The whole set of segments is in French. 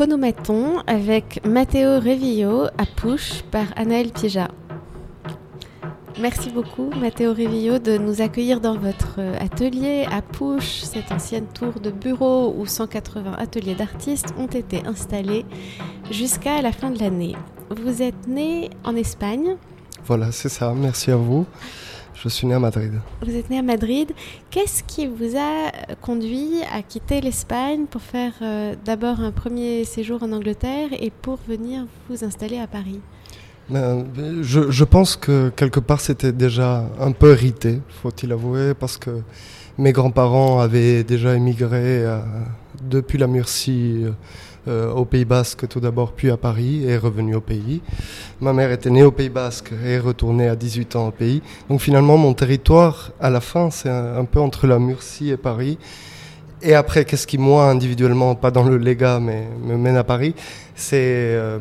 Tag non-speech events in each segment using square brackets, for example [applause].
Phonomaton avec Matteo Revillo à Pouche par Anaël Pieja. Merci beaucoup Matteo Revillo de nous accueillir dans votre atelier à Pouche, cette ancienne tour de bureau où 180 ateliers d'artistes ont été installés jusqu'à la fin de l'année. Vous êtes né en Espagne Voilà, c'est ça, merci à vous. Je suis né à Madrid. Vous êtes né à Madrid. Qu'est-ce qui vous a conduit à quitter l'Espagne pour faire euh, d'abord un premier séjour en Angleterre et pour venir vous installer à Paris? Ben, je, je, pense que quelque part c'était déjà un peu hérité, faut-il avouer, parce que mes grands-parents avaient déjà émigré euh, depuis la Murcie. Euh, au Pays Basque tout d'abord, puis à Paris, et est revenue au pays. Ma mère était née au Pays Basque et est retournée à 18 ans au pays. Donc finalement, mon territoire, à la fin, c'est un, peu entre la Murcie et Paris. Et après, qu'est-ce qui, moi, individuellement, pas dans le légat, mais me mène à Paris, c'est... Euh,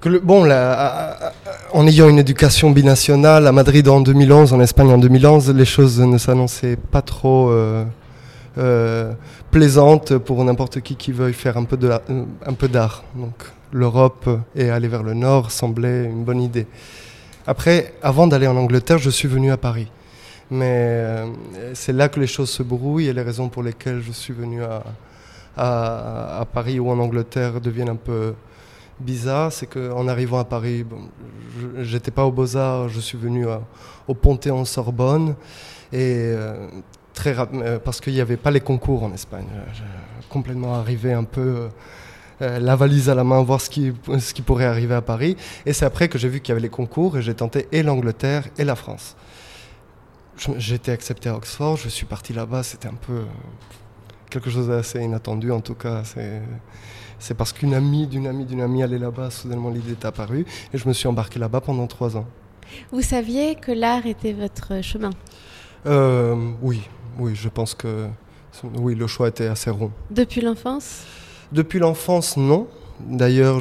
que le, bon, là, en ayant une éducation binationale à Madrid en 2011, en Espagne en 2011, les choses ne s'annonçaient pas trop euh, euh, plaisante pour n'importe qui qui veuille faire un peu de euh, un peu d'art. Donc l'Europe et aller vers le nord semblait une bonne idée. Après, avant d'aller en Angleterre, je suis venu à Paris. Mais euh, c'est là que les choses se brouillent et les raisons pour lesquelles je suis venu à, à, Paris ou en Angleterre deviennent un peu bizarres. C'est qu'en arrivant à Paris, bon, j'étais pas aux Beaux-Arts, je suis venu au Panthéon Sorbonne. Et très euh, parce qu'il n'y avait pas les concours en Espagne. Euh, j'ai complètement arrivé un peu euh, la valise à la main, voir ce qui, ce qui pourrait arriver à Paris. Et c'est après que j'ai vu qu'il y avait les concours et j'ai tenté et l'Angleterre et la France. J'ai été accepté à Oxford, je suis parti là-bas, c'était un peu quelque chose d'assez inattendu en tout cas. C'est parce qu'une amie d'une amie d'une amie allait là-bas, soudainement l'idée est apparue et je me suis embarqué là-bas pendant trois ans. Vous saviez que l'art était votre chemin? Oui, oui, je pense que oui, le choix était assez rond. Depuis l'enfance? Depuis l'enfance, non. D'ailleurs,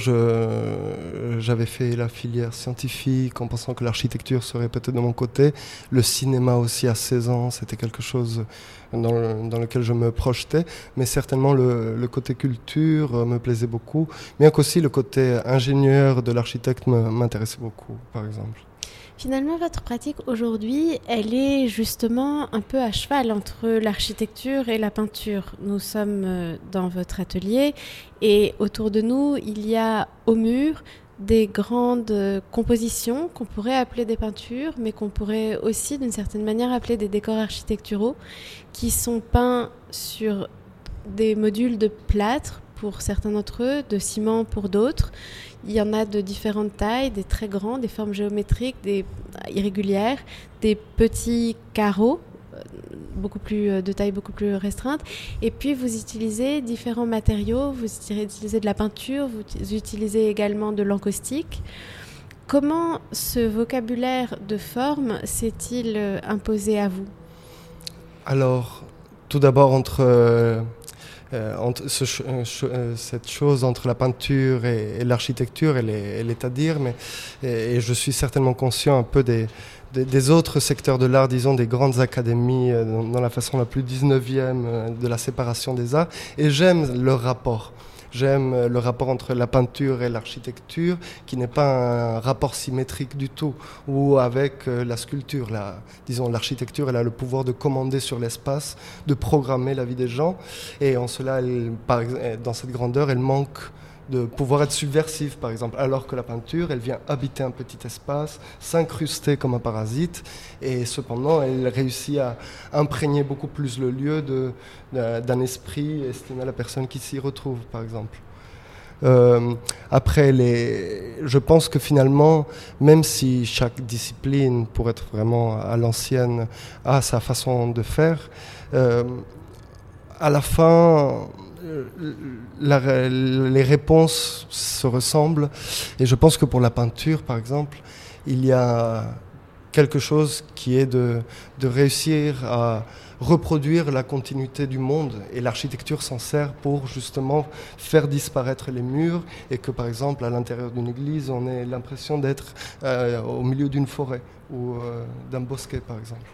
j'avais fait la filière scientifique en pensant que l'architecture serait peut-être de mon côté. Le cinéma aussi à 16 ans, c'était quelque chose dans, dans, lequel je me projetais. Mais certainement, le, le côté culture me plaisait beaucoup. Bien qu'aussi le côté ingénieur de l'architecte m'intéressait beaucoup, par exemple. Finalement, votre pratique aujourd'hui, elle est justement un peu à cheval entre l'architecture et la peinture. Nous sommes euh, dans votre atelier et autour de nous, il y a au mur des grandes compositions qu'on pourrait appeler des peintures, mais qu'on pourrait aussi d'une certaine manière appeler des décors architecturaux, qui sont peints sur des modules de plâtre pour certains d'entre eux, de ciment pour d'autres. Il y en a de différentes tailles, des très grands, des formes géométriques, des irrégulières, des petits carreaux euh, beaucoup plus euh, de taille beaucoup plus restreinte et puis vous utilisez différents matériaux. Vous utilisez de la peinture vous utilisez également de l'encaustique. Comment ce vocabulaire de forme s'est-il euh, imposé à vous? Alors tout d'abord entre entre euh, euh, cette chose entre la peinture et, l'architecture, elle, est, à dire, mais et, je suis certainement conscient un peu des, des, autres secteurs de l'art, disons des grandes académies, dans, la façon la plus 19e de la séparation des arts, et j'aime leur rapport. J'aime euh, le rapport entre la peinture et l'architecture, qui n'est pas un rapport symétrique du tout, ou avec euh, la sculpture. La, disons, l'architecture, elle a le pouvoir de commander sur l'espace, de programmer la vie des gens, et en cela, dans cette grandeur, elle manque de pouvoir être subversive, par exemple, alors que la peinture, elle vient habiter un petit espace, s'incruster comme un parasite, et cependant, elle réussit à imprégner beaucoup plus le lieu d'un esprit, estimer la personne qui s'y retrouve, par exemple. Euh, après, les, je pense que finalement, même si chaque discipline, pour être vraiment à l'ancienne, a sa façon de faire, euh, à la fin, les réponses se ressemblent. Et je pense que pour la peinture, par exemple, il y a quelque chose qui est de, réussir à reproduire la continuité du monde. Et l'architecture s'en sert pour justement faire disparaître les murs et que par exemple à l'intérieur d'une église, on ait l'impression d'être euh, au milieu d'une forêt ou euh, d'un bosquet par exemple.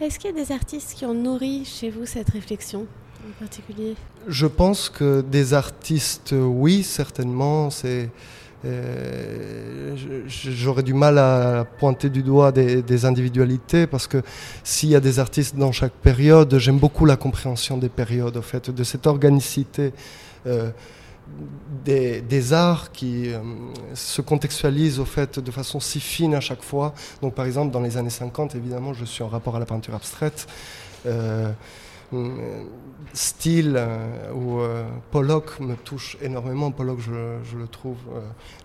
Est-ce qu'il y a des artistes qui ont nourri chez vous cette réflexion? En particulier Je pense que des artistes, oui, certainement. C'est euh, J'aurais du mal à pointer du doigt des, individualités parce que s'il y a des artistes dans chaque période, j'aime beaucoup la compréhension des périodes, au fait, de cette organicité. Euh, des, arts qui euh, se contextualisent au fait de façon si fine à chaque fois. Donc par exemple dans les années 50, évidemment, je suis en rapport à la peinture abstraite. Style euh, où euh, Pollock me touche énormément. Pollock, je, le trouve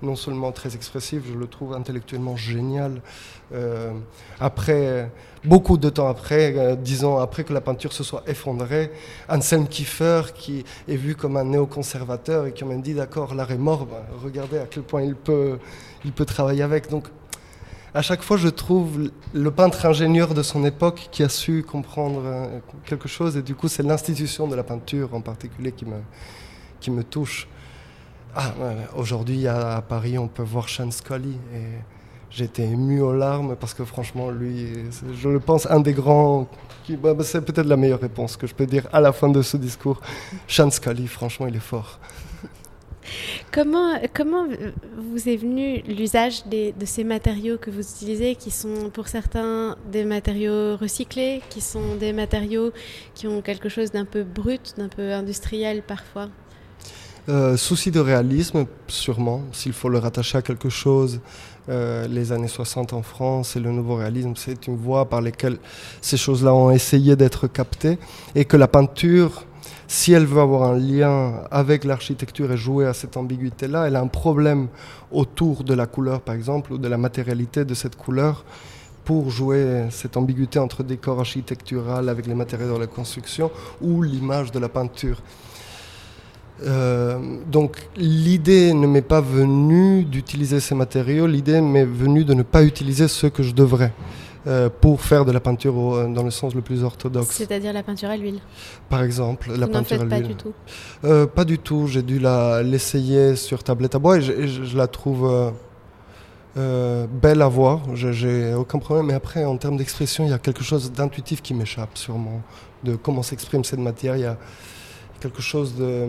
non seulement très expressif, je le trouve intellectuellement génial. après, beaucoup de temps après, disons après que la peinture se soit effondrée, Anselm Kiefer, qui est vu comme un néoconservateur et qui m'a dit d'accord, l'art est mort, ben, regardez à quel point il peut, il peut travailler avec. Donc à chaque fois, je trouve le peintre ingénieur de son époque qui a su comprendre euh, quelque chose. Et du coup, c'est l'institution de la peinture en particulier qui me, qui me touche. Ah, aujourd'hui, à, Paris, on peut voir Sean Scully. Et j'étais ému aux larmes parce que franchement, lui, je le pense, un des grands. Bah, bah, c'est peut-être la meilleure réponse que je peux dire à la fin de ce discours. Sean Scully, franchement, il est fort. Comment, comment vous est venu l'usage de ces matériaux que vous utilisez, qui sont pour certains des matériaux recyclés, qui sont des matériaux qui ont quelque chose d'un peu brut, d'un peu industriel parfois? Euh, souci de réalisme, sûrement, s'il faut le rattacher à quelque chose. Euh, les années 60 en France et le nouveau réalisme, c'est une voie par laquelle ces choses-là ont essayé d'être captées et que la peinture si elle veut avoir un lien avec l'architecture et jouer à cette ambiguïté-là, elle a un problème autour de la couleur, par exemple, ou de la matérialité de cette couleur pour jouer cette ambiguïté entre décor architectural avec les matériaux de la construction ou l'image de la peinture. Euh, donc l'idée ne m'est pas venue d'utiliser ces matériaux, l'idée m'est venue de ne pas utiliser ce que je devrais. Euh, pour faire de la peinture dans le sens le plus orthodoxe. C'est-à-dire la peinture à l'huile Par exemple, la peinture à l'huile. pas du tout euh, Pas du tout. J'ai dû l'essayer sur tablette à bois et je, la trouve euh, belle à voir. J'ai aucun problème. Mais après, en termes d'expression, il y a quelque chose d'intuitif qui m'échappe sûrement. De comment s'exprime cette matière. Il y a quelque chose de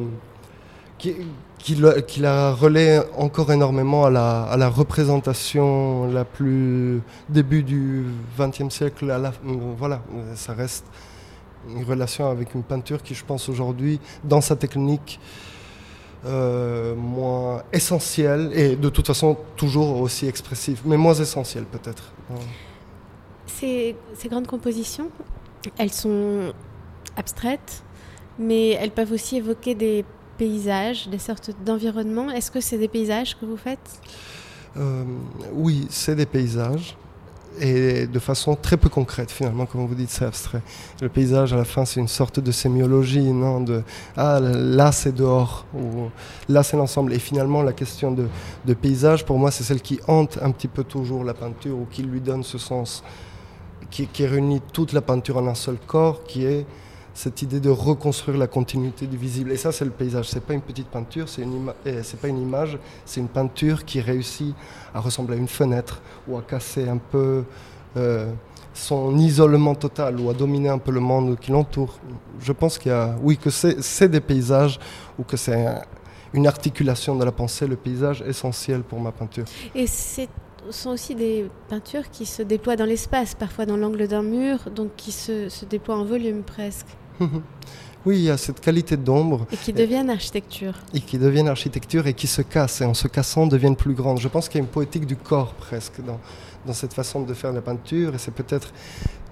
qui, la relaie encore énormément à la, représentation la plus début du XXe siècle. À la, voilà, ça reste une relation avec une peinture qui, je pense, aujourd'hui, dans sa technique, euh, moins essentielle et de toute façon toujours aussi expressive, mais moins essentielle peut-être. ces grandes compositions, elles sont abstraites, mais elles peuvent aussi évoquer des paysages, des sortes d'environnements. Est-ce que c'est des paysages que vous faites? Euh, Oui, c'est des paysages. Et de façon très peu concrète, finalement, comme vous dites, c'est abstrait. Le paysage, à la fin, c'est une sorte de sémiologie, non de, Ah, là, c'est dehors, ou là, c'est l'ensemble. Et finalement, la question de, paysage, pour moi, c'est celle qui hante un petit peu toujours la peinture, ou qui lui donne ce sens, qui réunit toute la peinture en un seul corps, qui est cette idée de reconstruire la continuité du visible. Et ça, c'est le paysage. C'est pas une petite peinture, c'est une eh, c'est pas une image, c'est une peinture qui réussit à ressembler à une fenêtre ou à casser un peu euh, son isolement total ou à dominer un peu le monde qui l'entoure. Je pense qu'il y a, oui, que c'est des paysages ou que c'est une articulation de la pensée, le paysage essentiel pour ma peinture. Et c'est sont aussi des peintures qui se déploient dans l'espace, parfois dans l'angle d'un mur, donc qui se, se déploient en volume presque. [laughs] Oui, il y a cette qualité d'ombre. Et qui deviennent architecture. Et qui deviennent architecture et qui se cassent, et en se cassant deviennent plus grandes. Je pense qu'il y a une poétique du corps presque dans, dans cette façon de faire la peinture, et c'est peut-être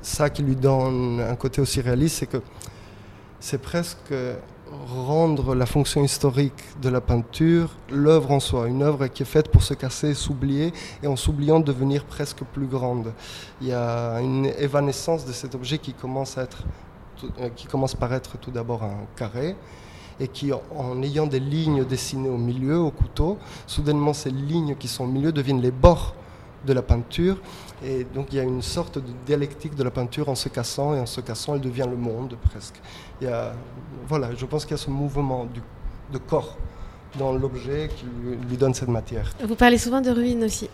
ça qui lui donne un côté aussi réaliste, c'est que c'est presque rendre la fonction historique de la peinture l'œuvre en soi, une œuvre qui est faite pour se casser, s'oublier, et en s'oubliant devenir presque plus grande. Il y a une évanescence de cet objet qui commence à être euh, qui commence par être tout d'abord un carré et qui, en ayant des lignes dessinées au milieu, au couteau, soudainement ces lignes qui sont au milieu deviennent les bords de la peinture. Et donc il y a une sorte de dialectique de la peinture en se cassant, et en se cassant, elle devient le monde presque. Il y a, voilà, je pense qu'il y a ce mouvement de corps dans l'objet qui lui donne cette matière. Vous parlez souvent de ruines aussi.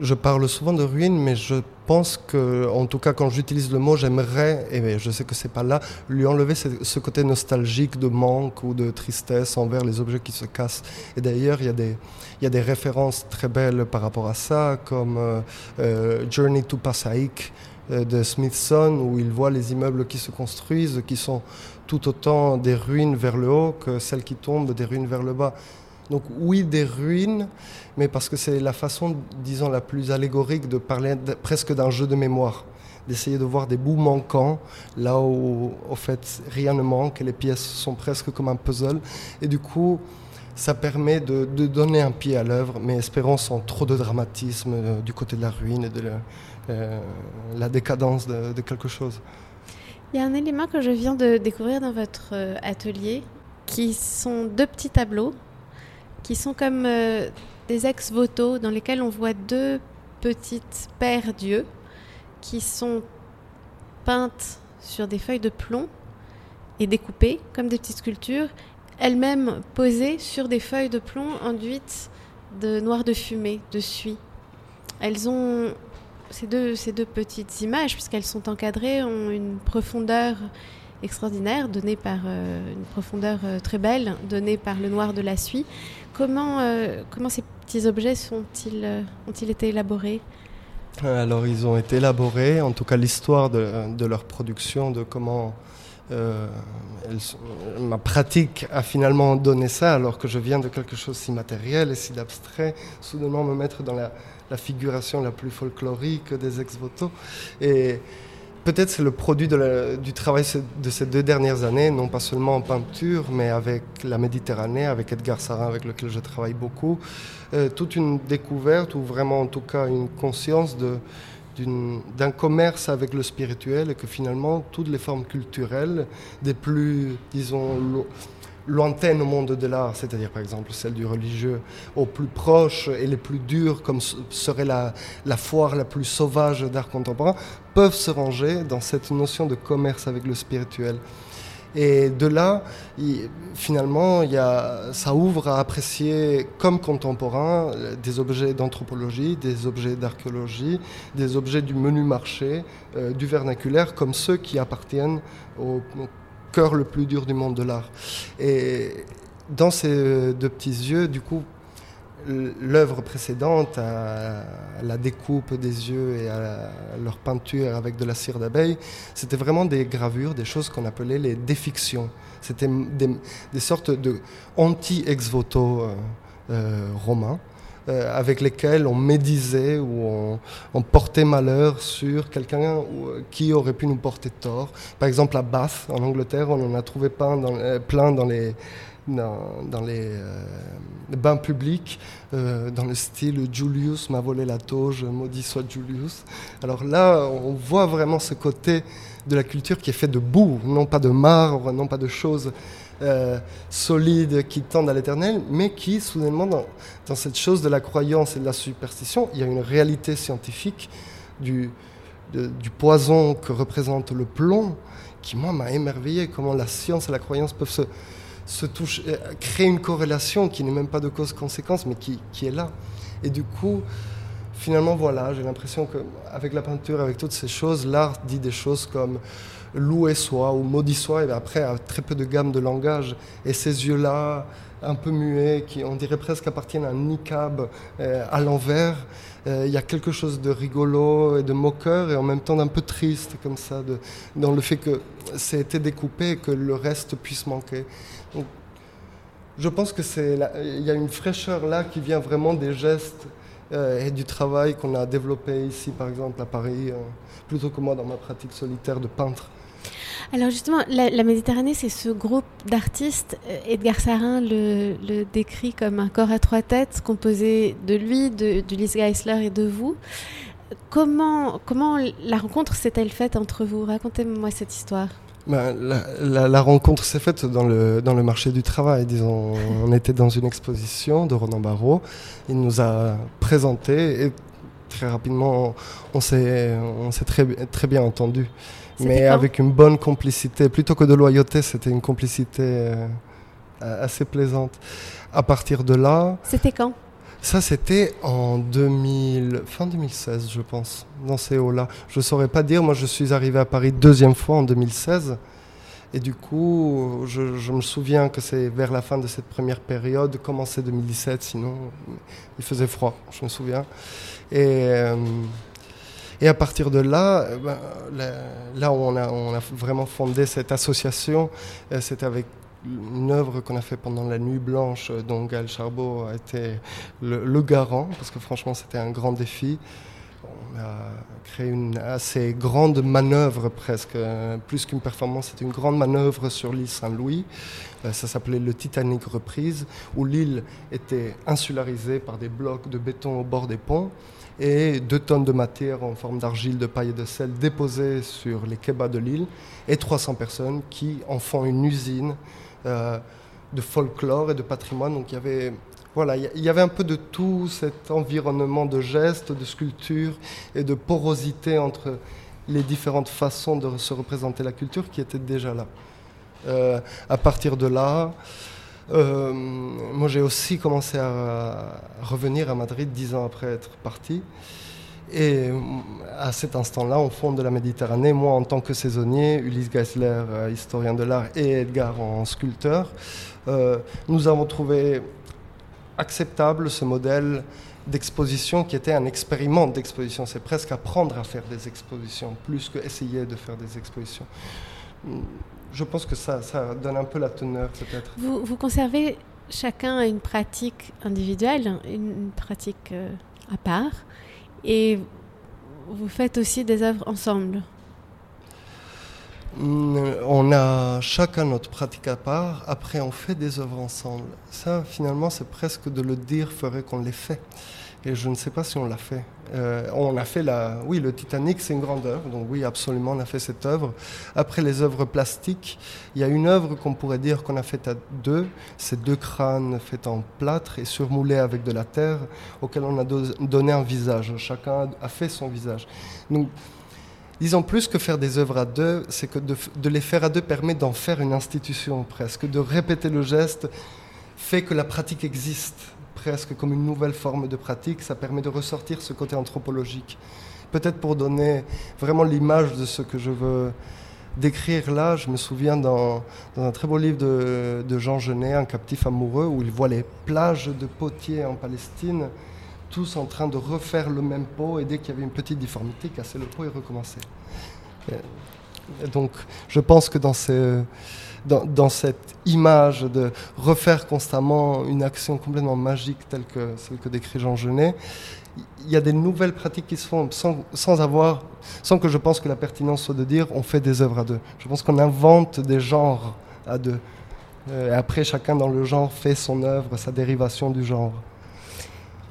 Je parle souvent de ruines, mais je pense que, en tout cas, quand j'utilise le mot, j'aimerais, et je sais que c'est pas là, lui enlever ce, côté nostalgique de manque ou de tristesse envers les objets qui se cassent. Et d'ailleurs, il y a des, références très belles par rapport à ça, comme euh, euh, Journey to Passaic euh, de Smithson, où il voit les immeubles qui se construisent, qui sont tout autant des ruines vers le haut que celles qui tombent des ruines vers le bas. Donc oui, des ruines, mais parce que c'est la façon, disons, la plus allégorique de parler presque d'un jeu de mémoire, d'essayer de voir des bouts manquants, là où, au fait, rien ne manque, et les pièces sont presque comme un puzzle. Et du coup, ça permet de, donner un pied à l'œuvre, mais espérons sans trop de dramatisme euh, du côté de la ruine et de la, euh, décadence de, quelque chose. Il y a un élément que je viens de découvrir dans votre euh, atelier, qui sont deux petits tableaux qui sont comme euh, des ex-voto dans lesquels on voit deux petites paires d'yeux qui sont peintes sur des feuilles de plomb et découpées comme des petites sculptures, elles-mêmes posées sur des feuilles de plomb enduites de noir de fumée, de suie. Elles ont ces deux, ces deux petites images, puisqu'elles sont encadrées, ont une profondeur extraordinaire, donnée par euh, une profondeur euh, très belle, donnée par le noir de la suie. Comment, euh, comment ces petits objets sont-ils, ont-ils été élaborés? Alors, ils ont été élaborés, en tout cas l'histoire de, leur production, de comment ma pratique a finalement donné ça, alors que je viens de quelque chose si matériel et si d'abstrait, soudainement me mettre dans la, la figuration la plus folklorique des ex-voto. Et peut-être c'est le produit du travail de ces deux dernières années, non pas seulement en peinture, mais avec la Méditerranée, avec Edgar Sarin, avec lequel je travaille beaucoup. Euh, toute une découverte, ou vraiment en tout cas une conscience d'un commerce avec le spirituel et que finalement toutes les formes culturelles, des plus, disons, lointaines au monde de l'art, c'est-à-dire par exemple celle du religieux, aux plus proches et les plus dures, comme serait la, la foire la plus sauvage d'art contemporain, peuvent se ranger dans cette notion de commerce avec le spirituel. Et de là, finalement, il y a, ça ouvre à apprécier comme contemporain des objets d'anthropologie, des objets d'archéologie, des objets du menu marché, euh, du vernaculaire, comme ceux qui appartiennent au, cœur le plus dur du monde de l'art. Et dans ces deux petits yeux, du coup, l'œuvre précédente, à la découpe des yeux et à leur peinture avec de la cire d'abeille, c'était vraiment des gravures, des choses qu'on appelait les défictions. C'était des, sortes de anti-ex-voto euh, euh, romains. Euh, avec lesquels on médisait ou on, portait malheur sur quelqu'un euh, qui aurait pu nous porter tort. Par exemple, à Bath, en Angleterre, on en a trouvé plein dans, euh, plein dans les, dans, les bains publics, dans le style Julius m'a volé la toge, maudit soit Julius. Alors là, on voit vraiment ce côté de la culture qui est fait de boue, non pas de marbre, non pas de choses euh, solides qui tendent à l'éternel, mais qui, soudainement, dans, dans, cette chose de la croyance et de la superstition, il y a une réalité scientifique du, du poison que représente le plomb, qui, moi, m'a émerveillé, comment la science et la croyance peuvent se, se toucher, euh, créer une corrélation qui n'est même pas de cause-conséquence, mais qui, qui est là. Et du coup, finalement, voilà, j'ai l'impression qu'avec la peinture, avec toutes ces choses, l'art dit des choses comme loué soit ou maudit soit, et après, a très peu de gamme de langage. Et ces yeux-là, un peu muets, qui on dirait presque appartiennent à un niqab euh, à l'envers, euh, il y a quelque chose de rigolo et de moqueur et en même temps d'un peu triste comme ça, dans le fait que a été découpé et que le reste puisse manquer. Donc, je pense que c'est il y a une fraîcheur là qui vient vraiment des gestes euh, et du travail qu'on a développé ici, par exemple, à Paris, plutôt que moi dans ma pratique solitaire de peintre. Alors justement, la, Méditerranée, c'est ce groupe d'artistes. Euh, Edgar Sarin le, décrit comme un corps à trois têtes composé de lui, d'Ulysse Geisler et de vous. Comment, comment la rencontre s'est-elle faite entre vous? Racontez-moi cette histoire. Ben, la, rencontre s'est faite dans le, dans le marché du travail. Disons, on était dans une exposition de Ronan Barrault. Il nous a présenté et très rapidement, on s'est très, très bien entendu. Mais avec une bonne complicité. Plutôt que de loyauté, c'était une complicité euh, assez plaisante. À partir de là. C'était quand? Ça, c'était en 2000, fin 2016, je pense, dans ces hauts-là. Je ne saurais pas dire, moi je suis arrivé à Paris deuxième fois en 2016. Et du coup, je, me souviens que c'est vers la fin de cette première période, commencé 2017, sinon il faisait froid, je me souviens. Et, euh, et à partir de là, eh ben, là où on a, vraiment fondé cette association, euh, c'était avec une œuvre qu'on a fait pendant la nuit blanche, euh, dont Gaël Charbot a été le, garant, parce que franchement c'était un grand défi. On a créé une assez grande manœuvre presque, euh, plus qu'une performance, c'était une grande manœuvre sur l'île Saint-Louis. Euh, ça s'appelait le Titanic reprise, où l'île était insularisée par des blocs de béton au bord des ponts et deux tonnes de matière en forme d'argile, de paille et de sel déposées sur les quais de l'île et 300 personnes qui en font une usine euh, de folklore et de patrimoine. Donc il y avait voilà, il y avait un peu de tout cet environnement de gestes, de sculptures et de porosité entre les différentes façons de se représenter la culture qui étaient déjà là. Euh, à partir de là, euh, moi j'ai aussi commencé à revenir à Madrid dix ans après être parti. Et à cet instant-là, on fonde de la Méditerranée, moi en tant que saisonnier, Ulysse Geisler, euh, historien de l'art, et Edgar en sculpteur, euh, nous avons trouvé acceptable ce modèle d'exposition qui était un expériment d'exposition. C'est presque apprendre à faire des expositions, plus que essayer de faire des expositions. Je pense que ça, ça donne un peu la teneur peut-être. Vous, vous conservez chacun une pratique individuelle, une pratique euh, à part. Et vous faites aussi des œuvres ensemble mm, on a chacun notre pratique à part, après on fait des œuvres ensemble. Ça, finalement, c'est presque de le dire ferait qu'on les fait. Et je ne sais pas si on l'a fait. Euh, on a fait la. Oui, le Titanic, c'est une grande œuvre. Donc, oui, absolument, on a fait cette œuvre. Après les œuvres plastiques, il y a une œuvre qu'on pourrait dire qu'on a faite à deux. C'est deux crânes faits en plâtre et surmoulés avec de la terre, auxquels on a donné un visage. Chacun a fait son visage. Donc, disons plus que faire des œuvres à deux, c'est que de, de les faire à deux permet d'en faire une institution presque. De répéter le geste fait que la pratique existe presque comme une nouvelle forme de pratique. Ça permet de ressortir ce côté anthropologique. Peut-être pour donner vraiment l'image de ce que je veux décrire là, je me souviens dans, un très beau livre de, Jean Genet, Un captif amoureux, où il voit les plages de potiers en Palestine, tous en train de refaire le même pot, et dès qu'il y avait une petite difformité, casser le pot et recommencer. donc je pense que dans ces dans, cette image de refaire constamment une action complètement magique telle que celle que décrit Jean Genet, il y a des nouvelles pratiques qui se font sans, avoir, sans que je pense que la pertinence soit de dire on fait des œuvres à deux. Je pense qu'on invente des genres à deux. Euh, et après, chacun dans le genre fait son œuvre, sa dérivation du genre.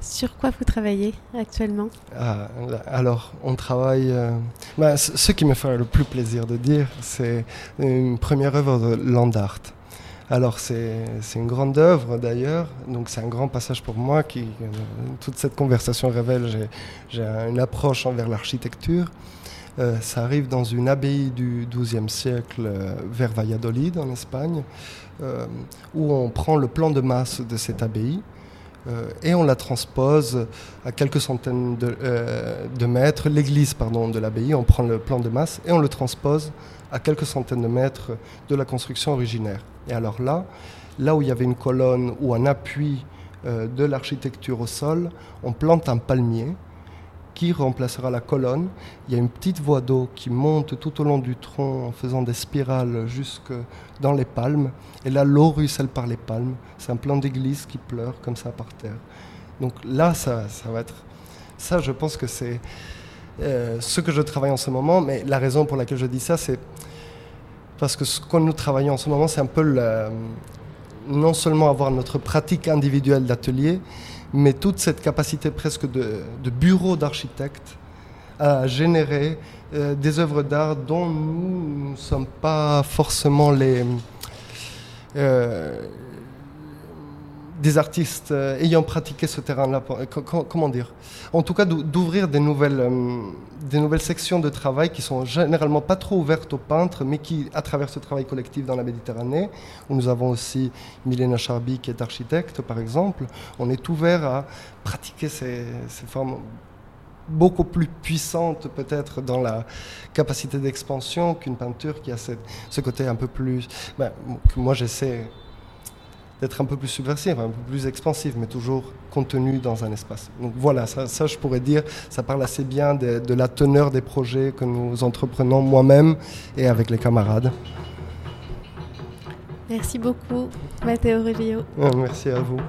Sur quoi vous travaillez actuellement ah, Alors, on travaille. Euh, bah, ce qui me fait le plus plaisir de dire, c'est une première œuvre de Land Art. Alors, c'est une grande œuvre d'ailleurs, donc c'est un grand passage pour moi. Qui, euh, toute cette conversation révèle j'ai une approche envers l'architecture. Euh, ça arrive dans une abbaye du XIIe siècle vers Valladolid, en Espagne, où on prend le plan de masse de cette abbaye euh, et on la transpose à quelques centaines de, euh, de mètres, l'église pardon, de l'abbaye, on prend le plan de masse et on le transpose à quelques centaines de mètres de la construction originaire. Et alors là, là où il y avait une colonne ou un appui euh, de l'architecture au sol, on plante un palmier qui remplacera la colonne. Il y a une petite voie d'eau qui monte tout au long du tronc en faisant des spirales jusque dans les palmes. Et là, l'eau ruisselle par les palmes. C'est un plan d'église qui pleure comme ça par terre. Donc là, ça, va être... Ça, je pense que c'est euh, ce que je travaille en ce moment. Mais la raison pour laquelle je dis ça, c'est parce que ce que nous travaillons en ce moment, c'est un peu non seulement avoir notre pratique individuelle d'atelier, mais toute cette capacité presque de, bureau d'architecte à générer euh, des œuvres d'art dont nous ne sommes pas forcément les, euh, des artistes euh, ayant pratiqué ce terrain-là, comment dire En tout cas, d'ouvrir des nouvelles, euh, des nouvelles sections de travail qui sont généralement pas trop ouvertes aux peintres, mais qui, à travers ce travail collectif dans la Méditerranée, où nous avons aussi Milena Charby qui est architecte, par exemple, on est ouvert à pratiquer ces, formes beaucoup plus puissantes peut-être dans la capacité d'expansion qu'une peinture qui a ce côté un peu plus... Ben, moi j'essaie d'être un peu plus subversive, un peu plus expansive, mais toujours contenue dans un espace. Donc voilà, ça, je pourrais dire, ça parle assez bien de, la teneur des projets que nous entreprenons moi-même et avec les camarades. Merci beaucoup, Matteo Rubio. Merci à vous.